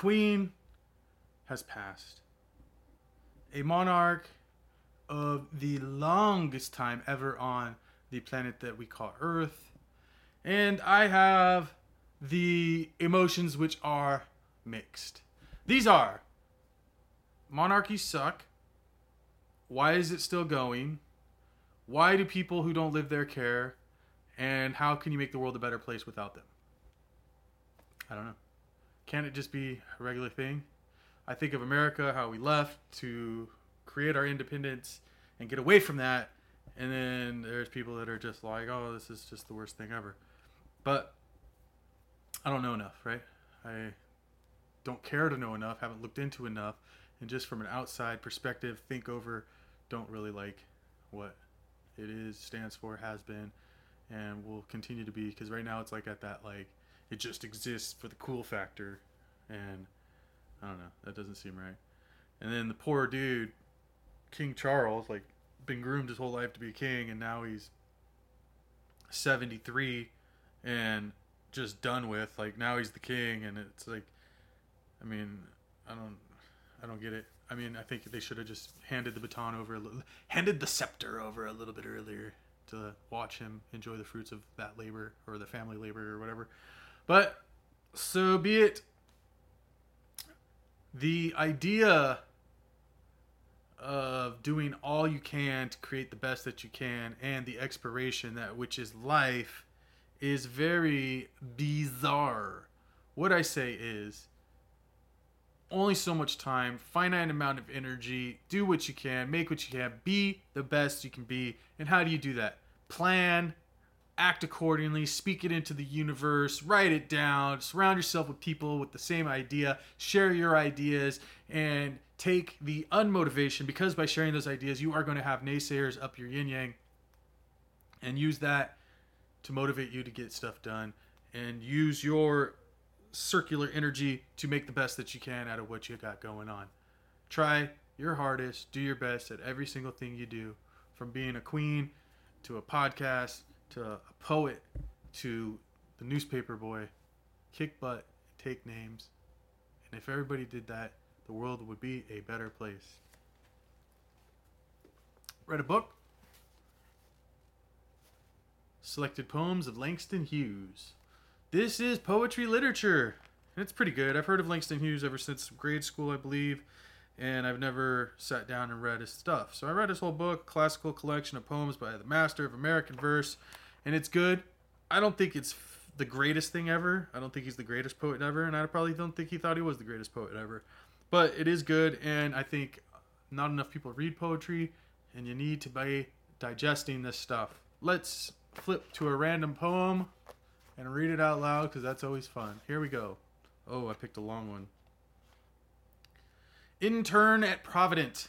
queen has passed. A monarch of the longest time ever on the planet that we call Earth. And I have the emotions which are mixed. These are monarchies suck. Why is it still going? Why do people who don't live there care? And how can you make the world a better place without them? I don't know. Can't it just be a regular thing? I think of America, how we left to create our independence and get away from that. And then there's people that are just like, oh, this is just the worst thing ever. But I don't know enough, right? I don't care to know enough, haven't looked into enough, and just from an outside perspective, think over, don't really like what it is, stands for, has been, and will continue to be. Because right now it's like at that, like, it just exists for the cool factor. And I don't know, that doesn't seem right. And then the poor dude, King Charles, like, been groomed his whole life to be a king, and now he's 73 and just done with. Like now he's the king, and it's like, I mean, I don't, I don't get it. I mean, I think they should have just handed the baton over a little, handed the scepter over a little bit earlier to watch him enjoy the fruits of that labor or the family labor or whatever. But so be it. The idea of doing all you can to create the best that you can and the expiration that which is life is very bizarre. What I say is only so much time, finite amount of energy, do what you can, make what you can, be the best you can be. And how do you do that? Plan, act accordingly, speak it into the universe, write it down, surround yourself with people with the same idea, share your ideas, and take the unmotivation because by sharing those ideas, you are going to have naysayers up your yin yang and use that to motivate you to get stuff done and use your circular energy to make the best that you can out of what you got going on. Try your hardest, do your best at every single thing you do, from being a queen to a podcast to a poet to the newspaper boy. Kick butt, take names. And if everybody did that, the world would be a better place. Read a book? Selected poems of Langston Hughes. This is poetry literature. And it's pretty good. I've heard of Langston Hughes ever since grade school, I believe, and I've never sat down and read his stuff. So I read his whole book, Classical Collection of Poems by the Master of American Verse, and it's good. I don't think it's the greatest thing ever. I don't think he's the greatest poet ever, and I probably don't think he thought he was the greatest poet ever. But it is good, and I think not enough people read poetry, and you need to be digesting this stuff. Let's flip to a random poem and read it out loud because that's always fun. Here we go. Oh, I picked a long one. Intern at Provident.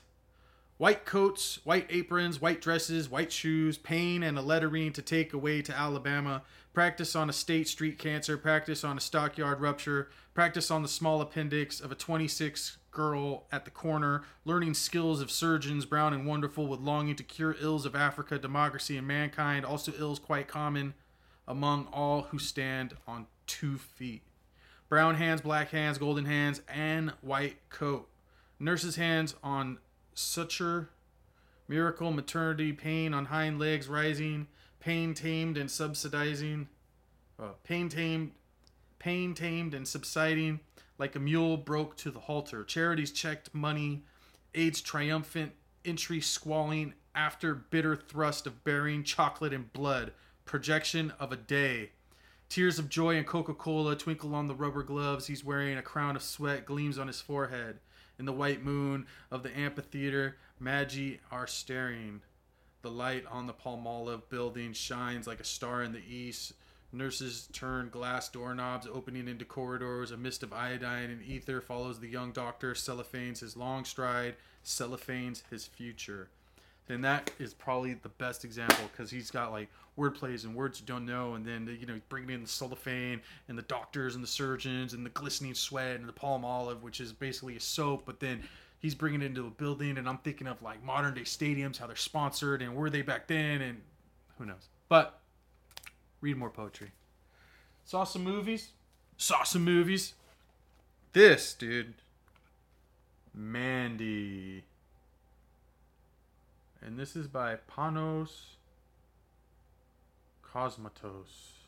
White coats, white aprons, white dresses, white shoes, pain and a lettering to take away to Alabama. Practice on a state street cancer, practice on a stockyard rupture, practice on the small appendix of a 26 girl at the corner, learning skills of surgeons, brown and wonderful, with longing to cure ills of Africa, democracy, and mankind, also ills quite common among all who stand on two feet. Brown hands, black hands, golden hands, and white coat. Nurse's hands on suture, miracle, maternity, pain on hind legs rising, pain tamed and subsidizing, uh, pain tamed, pain tamed and subsiding, like a mule broke to the halter. Charities checked money, AIDS triumphant, entry squalling after bitter thrust of bearing chocolate and blood, projection of a day. Tears of joy and Coca Cola twinkle on the rubber gloves. He's wearing a crown of sweat, gleams on his forehead. In the white moon of the amphitheater, Magi are staring. The light on the Palmolive building shines like a star in the east. Nurses turn glass doorknobs, opening into corridors. A mist of iodine and ether follows the young doctor. Cellophanes his long stride, cellophanes his future. And that is probably the best example because he's got like word plays and words you don't know, and then you know he's bringing in the cellophane and the doctors and the surgeons and the glistening sweat and the palm olive, which is basically a soap, but then he's bringing it into a building, and I'm thinking of like modern day stadiums, how they're sponsored and were they back then, and who knows. But read more poetry. Saw some movies. Saw some movies. this, dude. Mandy. And this is by Panos Cosmatos.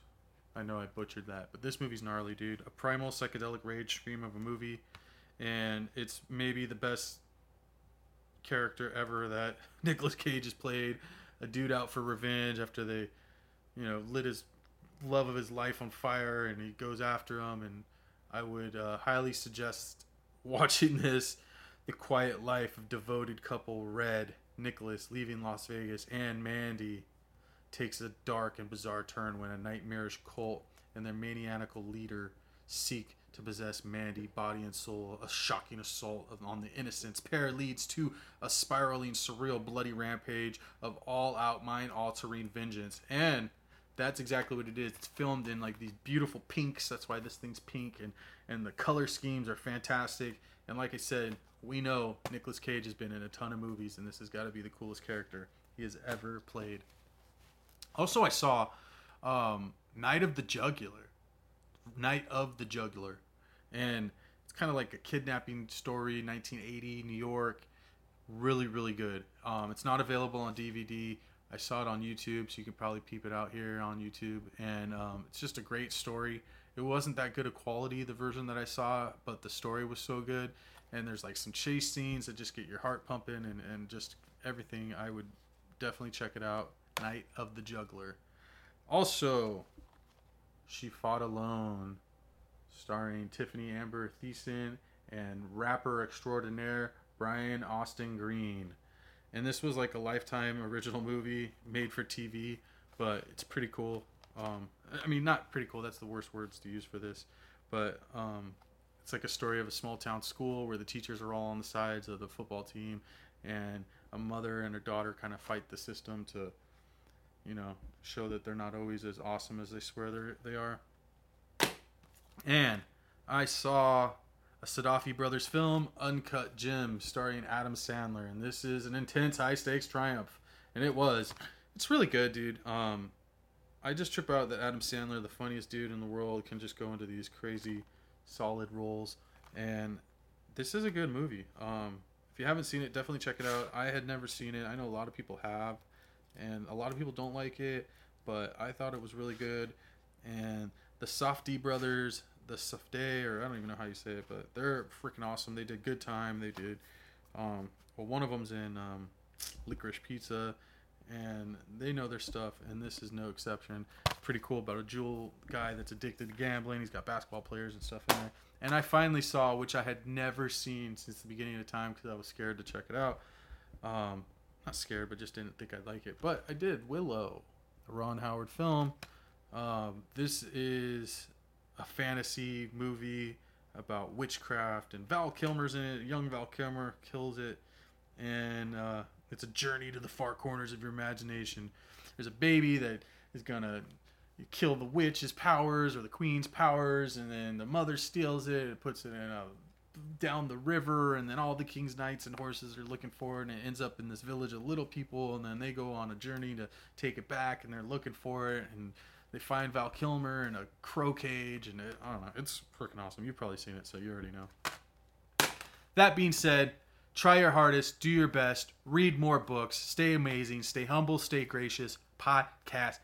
I know I butchered that, but this movie's gnarly, dude. A primal psychedelic rage scream of a movie, and it's maybe the best character ever that Nicolas Cage has played. A dude out for revenge after they, you know, lit his love of his life on fire, and he goes after him. And I would uh, highly suggest watching this. The Quiet Life of Devoted Couple Red, Nicolas leaving Las Vegas, and Mandy takes a dark and bizarre turn when a nightmarish cult and their maniacal leader seek to possess Mandy, body and soul. A shocking assault on the innocents. Pair leads to a spiraling, surreal, bloody rampage of all-out, mind-altering vengeance. And that's exactly what it is. It's filmed in like these beautiful pinks. That's why this thing's pink, and and the color schemes are fantastic. And like I said, we know Nicolas Cage has been in a ton of movies, and this has got to be the coolest character he has ever played. Also, I saw um, Night of the Juggler. Night of the Juggler. And it's kind of like a kidnapping story, 1980, New York. Really, really good. Um, it's not available on DVD. I saw it on YouTube, so you can probably peep it out here on YouTube. And um, it's just a great story. It wasn't that good a quality, the version that I saw, but the story was so good. And there's like some chase scenes that just get your heart pumping and, and just everything. I would definitely check it out. Night of the Juggler. Also, She Fought Alone, starring Tiffani Amber Thiessen and rapper extraordinaire Brian Austin Green. And this was like a lifetime original movie made for TV, but it's pretty cool. Um, I mean, not pretty cool. That's the worst words to use for this, but um, it's like a story of a small town school where the teachers are all on the sides of the football team, and a mother and her daughter kind of fight the system to you know, show that they're not always as awesome as they swear they are. And I saw a Sadafi Brothers film, Uncut Gems, starring Adam Sandler, and this is an intense, high stakes triumph, and it was. It's really good, dude. Um, I just trip out that Adam Sandler, the funniest dude in the world, can just go into these crazy, solid roles, and this is a good movie. Um, if you haven't seen it, definitely check it out. I had never seen it. I know a lot of people have and a lot of people don't like it, but I thought it was really good. And the Safdie brothers, the Safdie, or I don't even know how you say it, but they're freaking awesome. They did Good Time. They did, um, well, one of them's in um, Licorice Pizza, and they know their stuff, and this is no exception. It's pretty cool about a jewel guy that's addicted to gambling. He's got basketball players and stuff in there. And I finally saw, which I had never seen since the beginning of the time because I was scared to check it out. Um, not scared, but just didn't think I'd like it. But I did. Willow, a Ron Howard film. Um, this is a fantasy movie about witchcraft, and Val Kilmer's in it. Young Val Kilmer kills it, and uh, it's a journey to the far corners of your imagination. There's a baby that is gonna kill the witch's powers or the queen's powers, and then the mother steals it and puts it in a down the river and then all the king's knights and horses are looking for it and it ends up in this village of little people and then they go on a journey to take it back and they're looking for it and they find val kilmer in a crow cage and it, i don't know it's freaking awesome you've probably seen it so you already know that being said try your hardest do your best read more books stay amazing stay humble stay gracious. Podcast